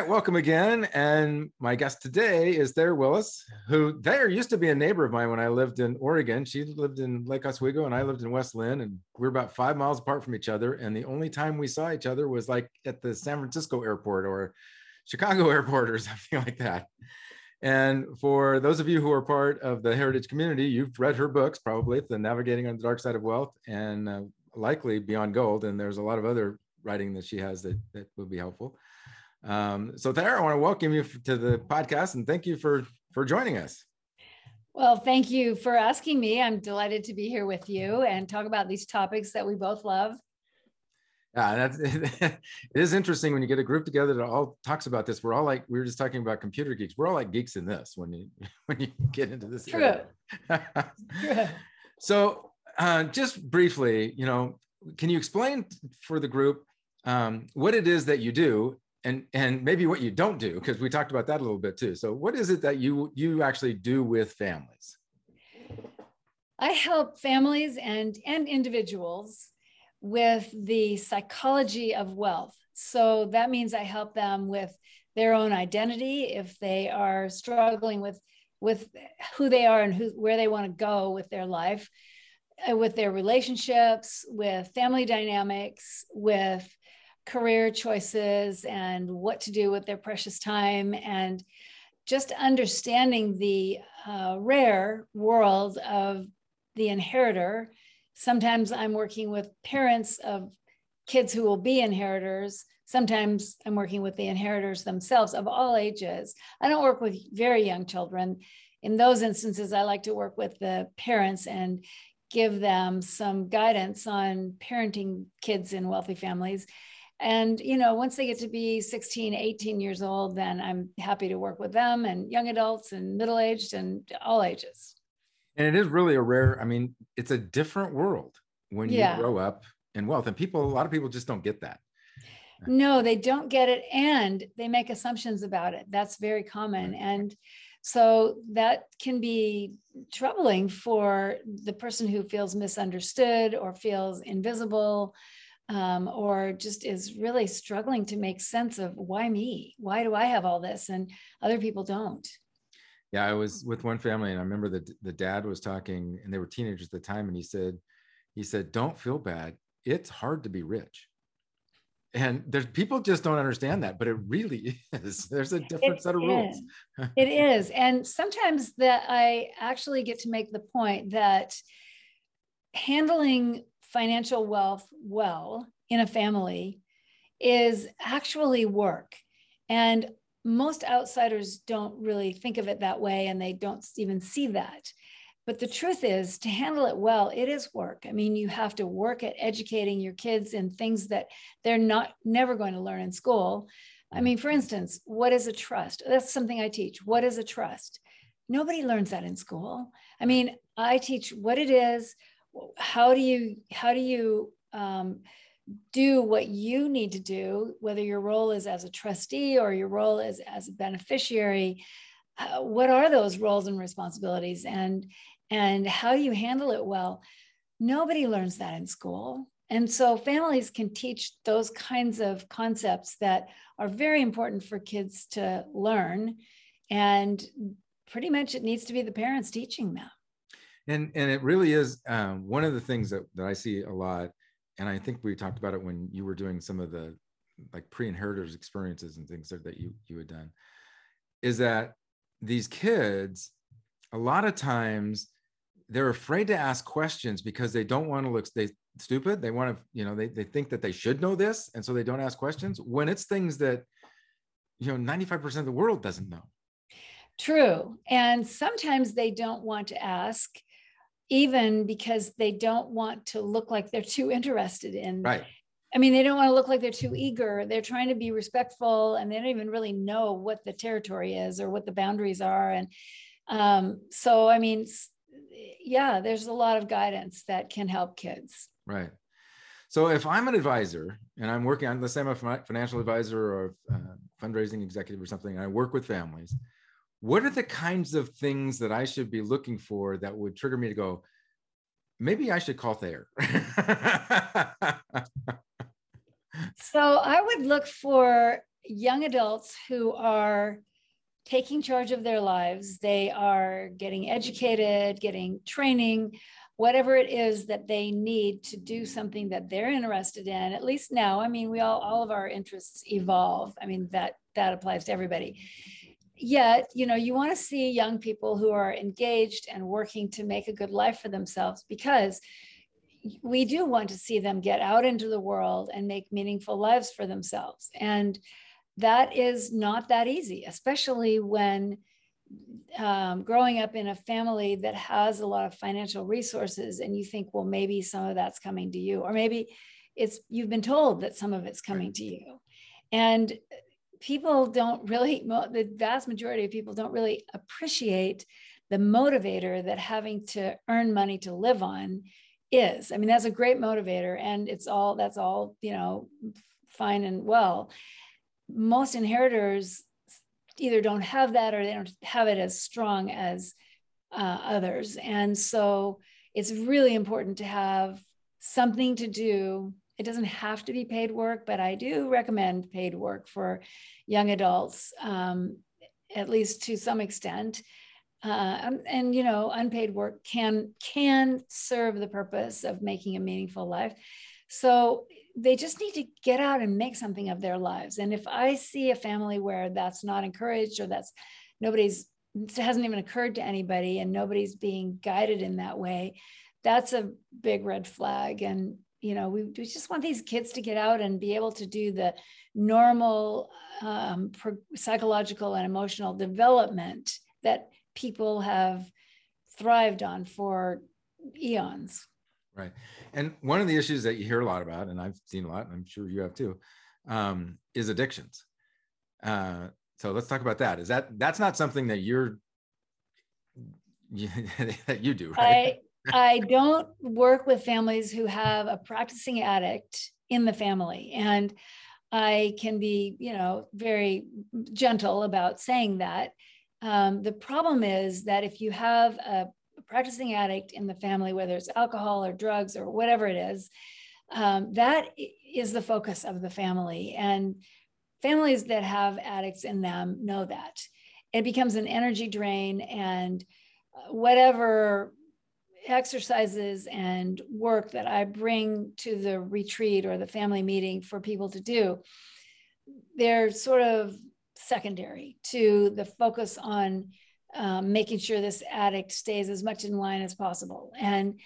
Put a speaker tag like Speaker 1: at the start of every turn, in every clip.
Speaker 1: right, welcome again. And my guest today is Thayer Willis, who Thayer used to be a neighbor of mine when I lived in Oregon. She lived in Lake Oswego and I lived in West Linn, and we are about five miles apart from each other. And the only time we saw each other was like at the San Francisco airport or Chicago airport or something like that. And for those of you who are part of the heritage community, you've read her books, probably The Navigating on the Dark Side of Wealth and uh, likely Beyond Gold. And there's a lot of other writing that she has that, that will be helpful. Um, so Thayer, I want to welcome you to the podcast and thank you for for joining us.
Speaker 2: Well, thank you for asking me. I'm delighted to be here with you and talk about these topics that we both love.
Speaker 1: Yeah, that's it is interesting when you get a group together that all talks about this. We're all like we were just talking about computer geeks. We're all like geeks in this when you when you get into this.
Speaker 2: True.
Speaker 1: True. So, uh, just briefly, you know, can you explain for the group um, what it is that you do and and maybe what you don't do because we talked about that a little bit too. So what is it that you you actually do with families?
Speaker 2: I help families and and individuals with the psychology of wealth. So that means i help them with their own identity if they are struggling with with who they are and who where they want to go with their life uh, with their relationships with family dynamics with career choices and what to do with their precious time and just understanding the uh, rare world of the inheritor. Sometimes I'm working with parents of kids who will be inheritors. Sometimes I'm working with the inheritors themselves of all ages. I don't work with very young children. In those instances, I like to work with the parents and give them some guidance on parenting kids in wealthy families and you know once they get to be 16 18 years old then i'm happy to work with them and young adults and middle aged and all ages.
Speaker 1: And it is really a rare i mean it's a different world when you grow up in wealth and people a lot of people just don't get that.
Speaker 2: No they don't get it and they make assumptions about it. That's very common and so that can be troubling for the person who feels misunderstood or feels invisible um, or just is really struggling to make sense of why me? Why do I have all this and other people don't?
Speaker 1: Yeah, I was with one family and I remember the the dad was talking and they were teenagers at the time and he said he said don't feel bad. It's hard to be rich. And there's people just don't understand that, but it really is. There's a different it set of is. rules.
Speaker 2: it is. And sometimes that I actually get to make the point that handling financial wealth well in a family is actually work. And most outsiders don't really think of it that way and they don't even see that. But the truth is, to handle it well, it is work. I mean, you have to work at educating your kids in things that they're not never going to learn in school. I mean, for instance, what is a trust? That's something I teach. What is a trust? Nobody learns that in school. I mean, I teach what it is, how do you how do you um, do what you need to do whether your role is as a trustee or your role is as a beneficiary? Uh, what are those roles and responsibilities and and how do you handle it well? Nobody learns that in school. And so families can teach those kinds of concepts that are very important for kids to learn. And pretty much it needs to be the parents teaching them
Speaker 1: and and it really is um, one of the things that, that i see a lot and i think we talked about it when you were doing some of the like pre-inheritors experiences and things that, that you you had done is that these kids a lot of times they're afraid to ask questions because they don't want to look they stupid they want to you know they, they think that they should know this and so they don't ask questions when it's things that you know 95% of the world doesn't know.
Speaker 2: True and sometimes they don't want to ask even because they don't want to look like they're too interested in
Speaker 1: right
Speaker 2: I mean, they don't want to look like they're too eager. They're trying to be respectful and they don't even really know what the territory is or what the boundaries are. And um, so, I mean, yeah, there's a lot of guidance that can help kids.
Speaker 1: Right. So, if I'm an advisor and I'm working on, let's say I'm a financial advisor or a uh, fundraising executive or something, and I work with families, what are the kinds of things that I should be looking for that would trigger me to go, maybe I should call Thayer?
Speaker 2: so I would look for young adults who are taking charge of their lives. They are getting educated, getting training, whatever it is that they need to do something that they're interested in. At least now, I mean, we all all of our interests evolve. I mean, that that applies to everybody. Yet, you know, you want to see young people who are engaged and working to make a good life for themselves because we do want to see them get out into the world and make meaningful lives for themselves. And that is not that easy, especially when um, growing up in a family that has a lot of financial resources and you think, well, maybe some of that's coming to you, or maybe it's you've been told that some of it's coming to you. And people don't really, the vast majority of people don't really appreciate the motivator that having to earn money to live on is. I mean, that's a great motivator, and it's all that's all, you know, fine and well most inheritors either don't have that or they don't have it as strong as uh, others. And so it's really important to have something to do. It doesn't have to be paid work, but I do recommend paid work for young adults, um, at least to some extent. Uh, and, and you know, unpaid work can can serve the purpose of making a meaningful life. So they just need to get out and make something of their lives. And if I see a family where that's not encouraged or that's nobody's it hasn't even occurred to anybody and nobody's being guided in that way, that's a big red flag. And you know, we, we just want these kids to get out and be able to do the normal um, pro- psychological and emotional development that people have thrived on for eons.
Speaker 1: Right. And one of the issues that you hear a lot about, and I've seen a lot, and I'm sure you have too, um, is addictions. Uh, so let's talk about that. Is that that's not something that you're that you do,
Speaker 2: right? I, don't work with families who have a practicing addict in the family, and I can be, you know, very gentle about saying that. Um, the problem is that if you have a practicing addict in the family, whether it's alcohol or drugs or whatever it is, um, that is the focus of the family. And families that have addicts in them know that. It becomes an energy drain, and uh, whatever exercises and work that I bring to the retreat or the family meeting for people to do, they're sort of secondary to the focus on um, making sure this addict stays as much in line as possible. And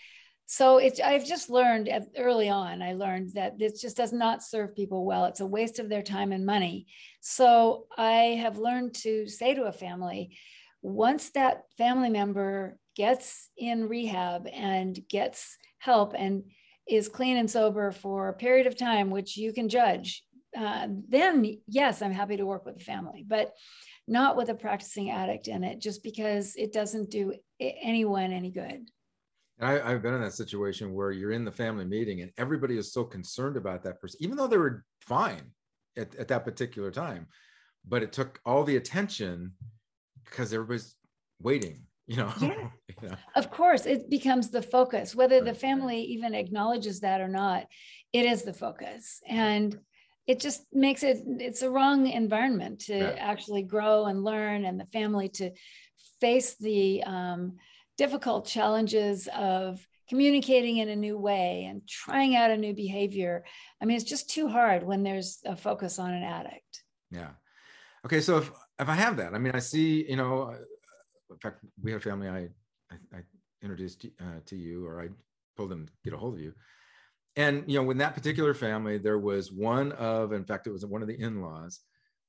Speaker 2: so it's I've just learned early on, I learned that this just does not serve people well. It's a waste of their time and money. So I have learned to say to a family, once that family member gets in rehab and gets help and is clean and sober for a period of time, which you can judge, uh, then yes, I'm happy to work with the family. But not with a practicing addict in it, just because it doesn't do anyone any good.
Speaker 1: I, have been in that situation where you're in the family meeting and everybody is so concerned about that person, even though they were fine at, at that particular time. But it took all the attention because everybody's waiting, you know?
Speaker 2: Yeah. you know? Of course, it becomes the focus, whether the family even acknowledges that or not, it is the focus. And it just makes it it's a wrong environment to yeah. actually grow and learn and the family to face the um, difficult challenges of communicating in a new way and trying out a new behavior i mean it's just too hard when there's a focus on an addict
Speaker 1: yeah okay so if if i have that i mean i see you know in fact we had a family i i, I introduced uh, to you or i told them to get a hold of you. And you know in that particular family there was one of in fact it was one of the in-laws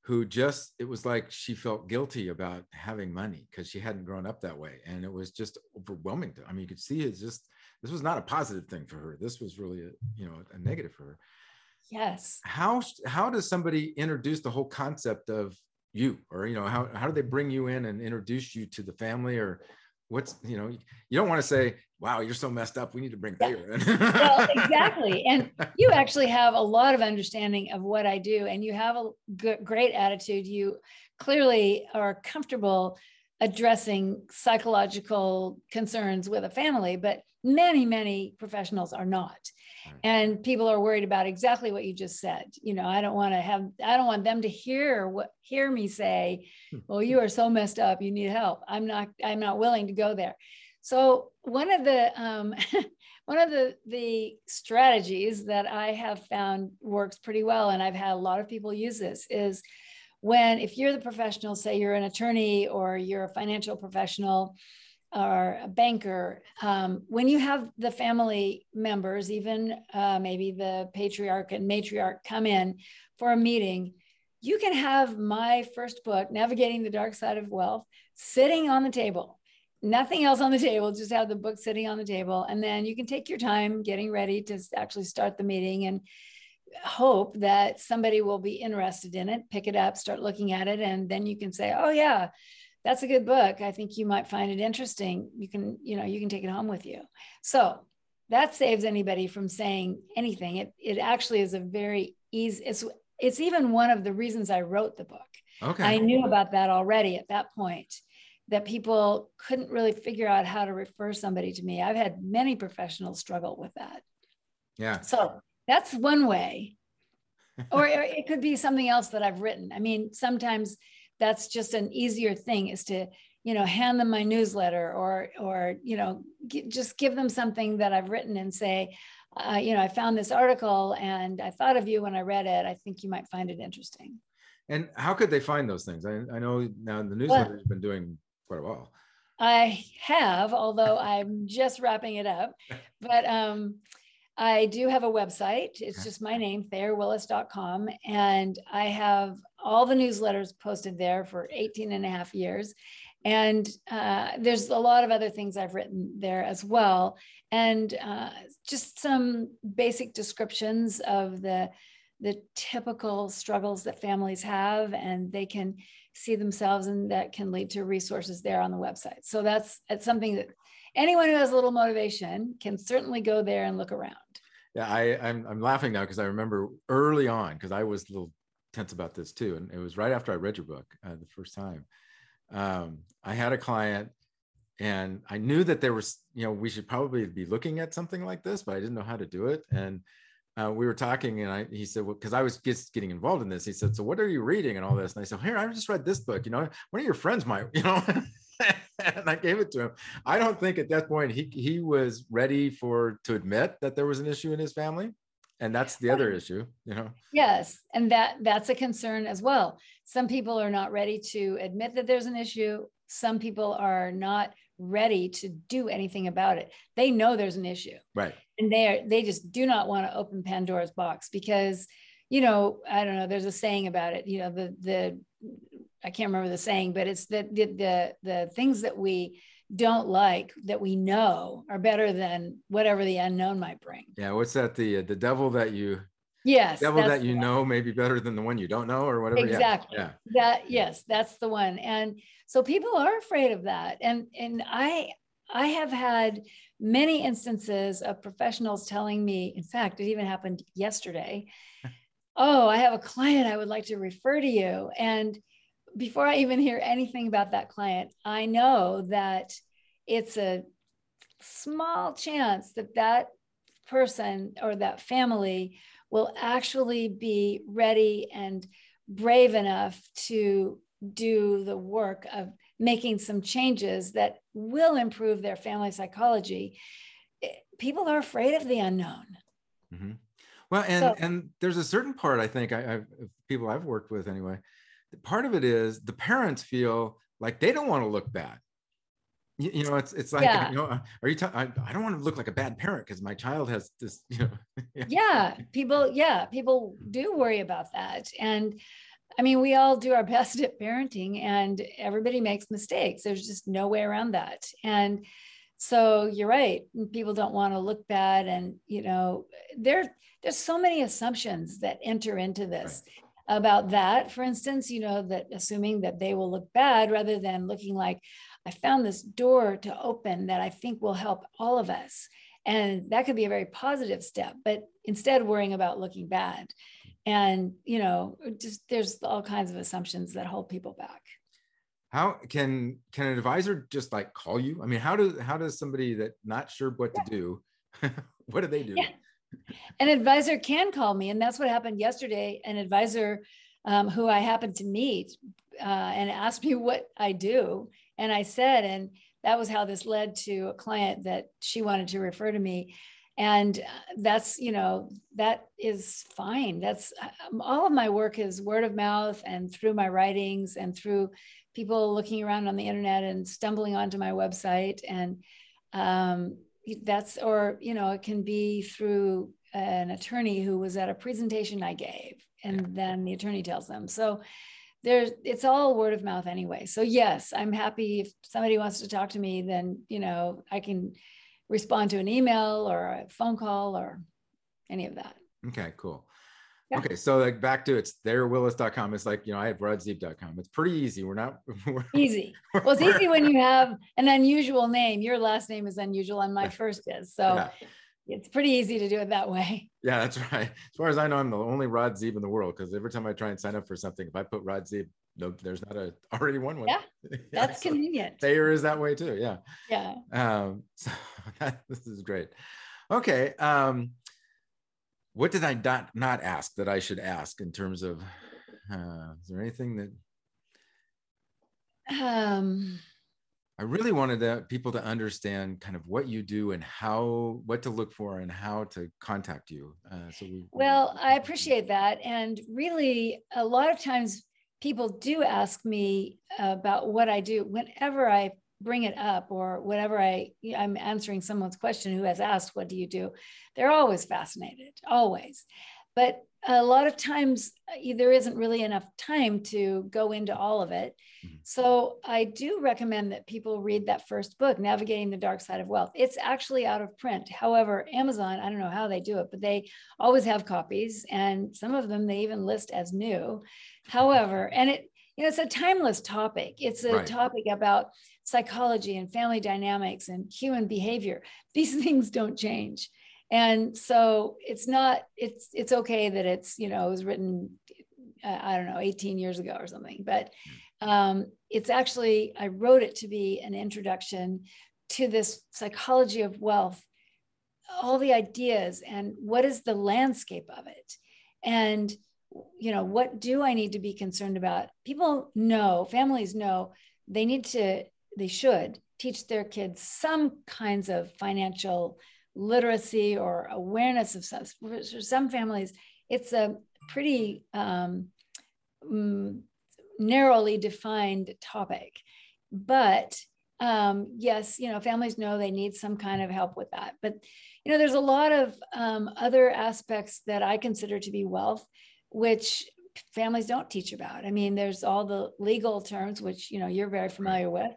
Speaker 1: who just it was like she felt guilty about having money because she hadn't grown up that way. And it was just overwhelming to i mean you could see it's just this was not a positive thing for her. This was really a you know a negative for her.
Speaker 2: Yes.
Speaker 1: How how does somebody introduce the whole concept of you or you know how, how do they bring you in and introduce you to the family or what's you know you don't want to say wow you're so messed up we need to bring thayer in.
Speaker 2: Well exactly. And you actually have a lot of understanding of what i do and you have a good, great attitude. You clearly are comfortable addressing psychological concerns with a family, but many, many professionals are not. And people are worried about exactly what you just said. You know, I don't want to have, I don't want them to hear what hear me say, hmm. well, you are so messed up, you need help. I'm not, I'm not willing to go there. So one of the um, one of the the strategies that I have found works pretty well, and I've had a lot of people use this, is when if you're the professional, say you're an attorney or you're a financial professional or a banker, um, when you have the family members, even uh, maybe the patriarch and matriarch come in for a meeting, you can have my first book, Navigating the Dark Side of Wealth, sitting on the table nothing else on the table, just have the book sitting on the table. And then you can take your time getting ready to actually start the meeting and hope that somebody will be interested in it, pick it up, start looking at it. And then you can say, oh, yeah, that's a good book. I think you might find it interesting. You can, you know, you can take it home with you. So that saves anybody from saying anything. It, it actually is a very easy, it's, it's even one of the reasons I wrote the book. Okay. I knew about that already at that point that people couldn't really figure out how to refer somebody to me. I've had many professionals struggle with that.
Speaker 1: Yeah.
Speaker 2: So that's one way. or it could be something else that I've written. I mean, sometimes that's just an easier thing is to, you know, hand them my newsletter or, or, you know, g- just give them something that I've written and say, uh, you know, I found this article and I thought of you when I read it. I think you might find it interesting.
Speaker 1: And how could they find those things? I, I know now the newsletter well, has been doing quite a while.
Speaker 2: I have, although I'm just wrapping it up. But um, I do have a website. It's just my name, thayerwillis.com. And I have all the newsletters posted there for 18 and a half years. And uh, there's a lot of other things I've written there as well. And uh, just some basic descriptions of the, the typical struggles that families have. And they can see themselves and that can lead to resources there on the website so that's it's something that anyone who has a little motivation can certainly go there and look around
Speaker 1: yeah i i'm, I'm laughing now because i remember early on because i was little tense about this too and it was right after i read your book uh, the first time um, i had a client and i knew that there was you know we should probably be looking at something like this but i didn't know how to do it and uh, we were talking and I, he said, well, cause I was just getting involved in this. He said, so what are you reading and all this? And I said, here, I just read this book, you know, one of your friends might, you know, and I gave it to him. I don't think at that point he, he was ready for, to admit that there was an issue in his family. And that's the other issue, you know?
Speaker 2: Yes. And that that's a concern as well. Some people are not ready to admit that there's an issue. Some people are not ready to do anything about it. They know there's an issue.
Speaker 1: Right.
Speaker 2: And they are they just do not want to open Pandora's box because, you know, I don't know, there's a saying about it, you know, the the I can't remember the saying, but it's that the the, the things that we don't like that we know are better than whatever the unknown might bring.
Speaker 1: Yeah, what's that the uh, the devil that you
Speaker 2: Yes.
Speaker 1: Devil that you know may be better than the one you don't know or whatever.
Speaker 2: Exactly. Yeah. That yes, that's the one. And so people are afraid of that. And and I I have had many instances of professionals telling me, in fact, it even happened yesterday. oh, I have a client I would like to refer to you. And before I even hear anything about that client, I know that it's a small chance that that person or that family will actually be ready and brave enough to do the work of making some changes that will improve their family psychology people are afraid of the unknown
Speaker 1: mm-hmm. well and so, and there's a certain part i think I, I've people i've worked with anyway part of it is the parents feel like they don't want to look bad you, you know it's it's like yeah. you know uh, are you I, I don't want to look like a bad parent because my child has this you know
Speaker 2: yeah. yeah people yeah people do worry about that and i mean we all do our best at parenting and everybody makes mistakes there's just no way around that and so you're right people don't want to look bad and you know there there's so many assumptions that enter into this right. About that for instance you know that assuming that they will look bad rather than looking like I found this door to open that I think will help all of us. And that could be a very positive step, but instead worrying about looking bad. And, you know, just there's all kinds of assumptions that hold people back.
Speaker 1: how can can an advisor just like call you i mean how does how does somebody that not sure what to do what do they do yeah.
Speaker 2: An advisor can call me and that's what happened yesterday. An advisor um, who i happened to meet uh, and asked me what i do and i said and that was how this led to a client that she wanted to refer to me. And uh, that's you know that is fine. That's um, all of my work is word of mouth and through my writings and through people looking around on the internet and stumbling onto my website. And um, that's or you know it can be through an attorney who was at a presentation i gave and then the attorney tells them. So there's it's all word of mouth anyway. So yes i'm happy if somebody wants to talk to me then you know i can respond to an email or a phone call or any of that.
Speaker 1: Okay cool yeah. Okay, so like back to it's thayerwillis.com. It's like, you know, I have rodzeeb.com. It's pretty easy. We're not we're,
Speaker 2: easy. Well, it's easy when you have an unusual name. Your last name is unusual and my first is. So yeah. it's pretty easy to do it that way.
Speaker 1: Yeah, that's right. As far as I know, I'm the only Rod Zeeb in the world because every time I try and sign up for something, if I put Rod Zeeb, no, there's not a already one.
Speaker 2: Yeah, yeah that's so convenient.
Speaker 1: Thayer is that way too.
Speaker 2: Yeah. Yeah.
Speaker 1: Um, so that, this is great. Okay. Um, what did I not, not ask that I should ask in terms of, uh, is there anything that, um, I really wanted the, people to understand kind of what you do and how, what to look for and how to contact you. Uh, so we,
Speaker 2: well, I appreciate that. And really a lot of times people do ask me about what I do whenever I bring it up or whatever I I'm answering someone's question who has asked what do you do? They're always fascinated always. But a lot of times uh, there isn't really enough time to go into all of it. Mm-hmm. so I do recommend that people read that first book navigating the dark side of wealth. It's actually out of print. However Amazon I don't know how they do it but they always have copies and some of them they even list as new. However and it you know it's a timeless topic. It's a right. topic about psychology and family dynamics and human behavior. These things don't change. And so it's not it's it's okay that it's you know it was written uh, i don't know 18 years ago or something but um, it's actually i wrote it to be an introduction to this psychology of wealth all the ideas and what is the landscape of it. And you know what do i need to be concerned about? People know families know they need to they should teach their kids some kinds of financial literacy or awareness of some for some families it's a pretty um, mm, narrowly defined topic. But um, yes you know families know they need some kind of help with that. But you know there's a lot of um, other aspects that i consider to be wealth which families don't teach about i mean there's all the legal terms which you know you're very familiar with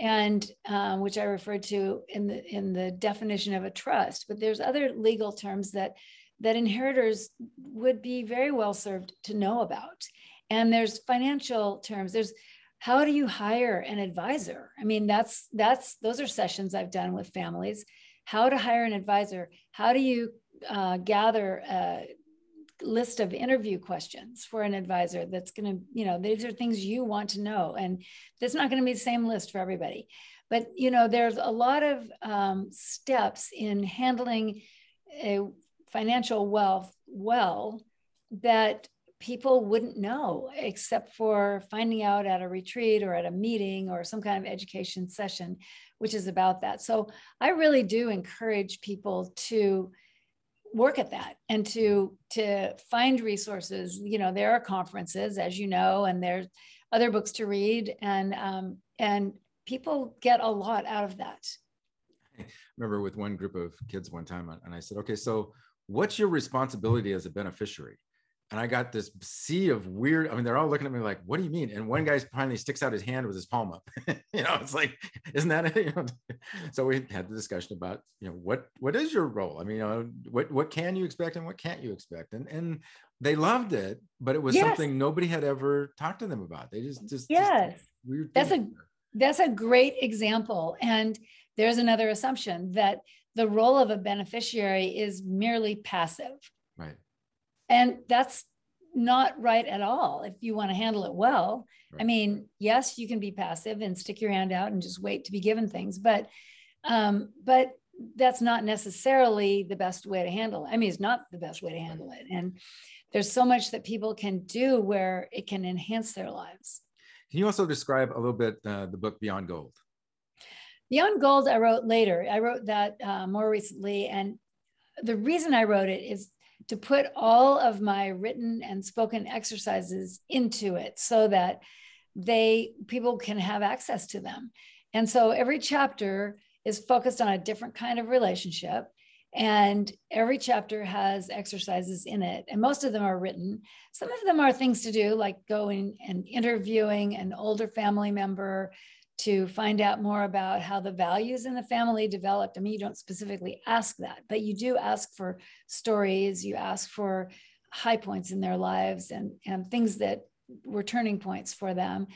Speaker 2: and um, which I referred to in the in the definition of a trust. But there's other legal terms that that inheritors would be very well served to know about. And there's financial terms. There's how do you hire an advisor? I mean, that's that's those are sessions I've done with families. How to hire an advisor? How do you uh, gather uh, list of interview questions for an advisor that's going to you know these are things you want to know and that's not going to be the same list for everybody. But you know there's a lot of um, steps in handling a financial wealth well that people wouldn't know except for finding out at a retreat or at a meeting or some kind of education session which is about that. So i really do encourage people to work at that and to to find resources. You know there are conferences as you know and there's other books to read. And um, and people get a lot out of that.
Speaker 1: I remember with one group of kids one time and i said okay so what's your responsibility as a beneficiary and I got this sea of weird. I mean, they're all looking at me like, "What do you mean?" And one guy finally sticks out his hand with his palm up. you know, it's like, isn't that it? so we had the discussion about, you know, what what is your role? I mean, you know, what what can you expect and what can't you expect? And and they loved it, but it was yes. something nobody had ever talked to them about. They just just
Speaker 2: yes, just weird. That's a that's a great example. And there's another assumption that the role of a beneficiary is merely passive and that's not right at all if you want to handle it well.
Speaker 1: Right.
Speaker 2: I mean, yes, you can be passive and stick your hand out and just wait to be given things, but um, but that's not necessarily the best way to handle it. I mean, it's not the best way to handle it. And there's so much that people can do where it can enhance their lives.
Speaker 1: Can you also describe a little bit uh, the book Beyond Gold?
Speaker 2: Beyond Gold, I wrote later. I wrote that uh, more recently. And the reason I wrote it is to put all of my written and spoken exercises into it so that they people can have access to them. And so every chapter is focused on a different kind of relationship and every chapter has exercises in it and most of them are written some of them are things to do like going and interviewing an older family member to find out more about how the values in the family developed i mean you don't specifically ask that but you do ask for stories you ask for high points in their lives and and things that were turning points for them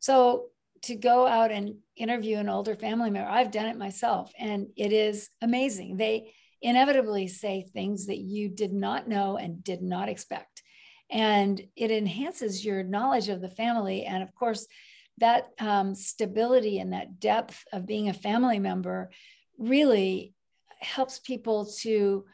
Speaker 2: so to go out and interview an older family member i've done it myself and it is amazing they inevitably say things that you did not know and did not expect. And it enhances your knowledge of the family. And of course, that um, stability and that depth of being a family member really helps people to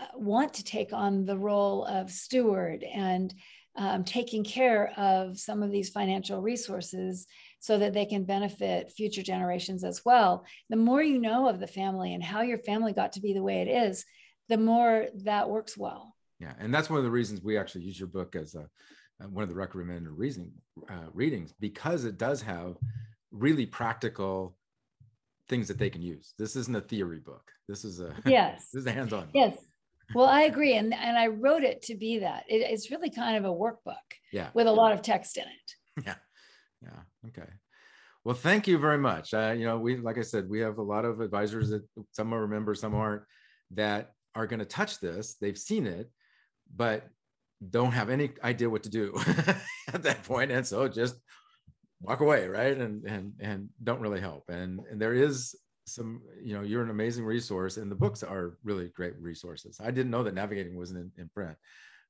Speaker 2: uh, want to take on the role of steward and um, taking care of some of these financial resources so that they can benefit future generations as well. The more you know of the family and how your family got to be the way it is, the more that works well.
Speaker 1: Yeah, and that's one of the reasons we actually use your book as a one of the recommended reasoning uh, readings because it does have really practical things that they can use. This isn't a theory book. This is a
Speaker 2: yes.
Speaker 1: this is a hands-on. Book.
Speaker 2: Yes. Well, I agree, and and I wrote it to be that. It, it's really kind of a workbook.
Speaker 1: Yeah.
Speaker 2: With a lot of text in it.
Speaker 1: Yeah. Yeah. Okay. Well, thank you very much. Uh, you know, we, like I said, we have a lot of advisors that some are members, some aren't, that are going to touch this. They've seen it, but don't have any idea what to do at that point, and so just walk away, right? And and and don't really help. And and there is some, you know, you're an amazing resource, and the books are really great resources. I didn't know that navigating wasn't in, in print.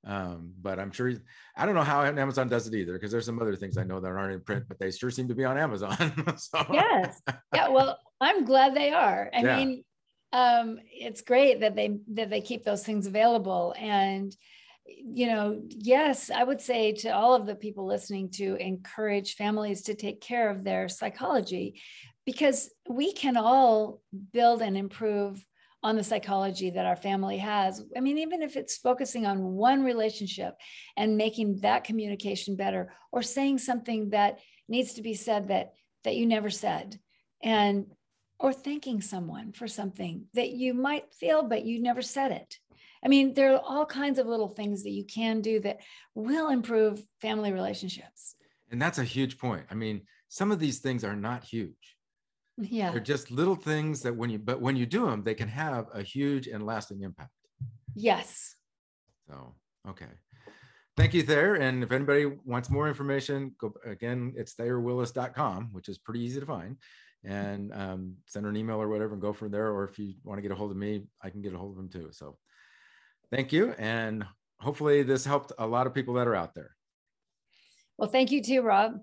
Speaker 1: Um, but I'm sure I don't know how Amazon does it either because there's some other things I know that aren't in print, but they sure seem to be on Amazon.
Speaker 2: so. Yes. Yeah. Well, I'm glad they are. I yeah. mean, um, it's great that they that they keep those things available. And you know, yes, I would say to all of the people listening to encourage families to take care of their psychology because we can all build and improve on the psychology that our family has. I mean, even if it's focusing on one relationship and making that communication better, or saying something that needs to be said that that you never said, and or thanking someone for something that you might feel but you never said it. I mean, there are all kinds of little things that you can do that will improve family relationships.
Speaker 1: And that's a huge point. I mean, some of these things are not huge.
Speaker 2: Yeah.
Speaker 1: They're just little things that when you but when you do them they can have a huge and lasting impact.
Speaker 2: Yes.
Speaker 1: So okay. Thank you thayer. And if anybody wants more information go again it's thayerwillis.com which is pretty easy to find. And um, send her an email or whatever and go from there. Or if you want to get a hold of me i can get a hold of them too. So thank you and hopefully this helped a lot of people that are out there.
Speaker 2: Well thank you too rob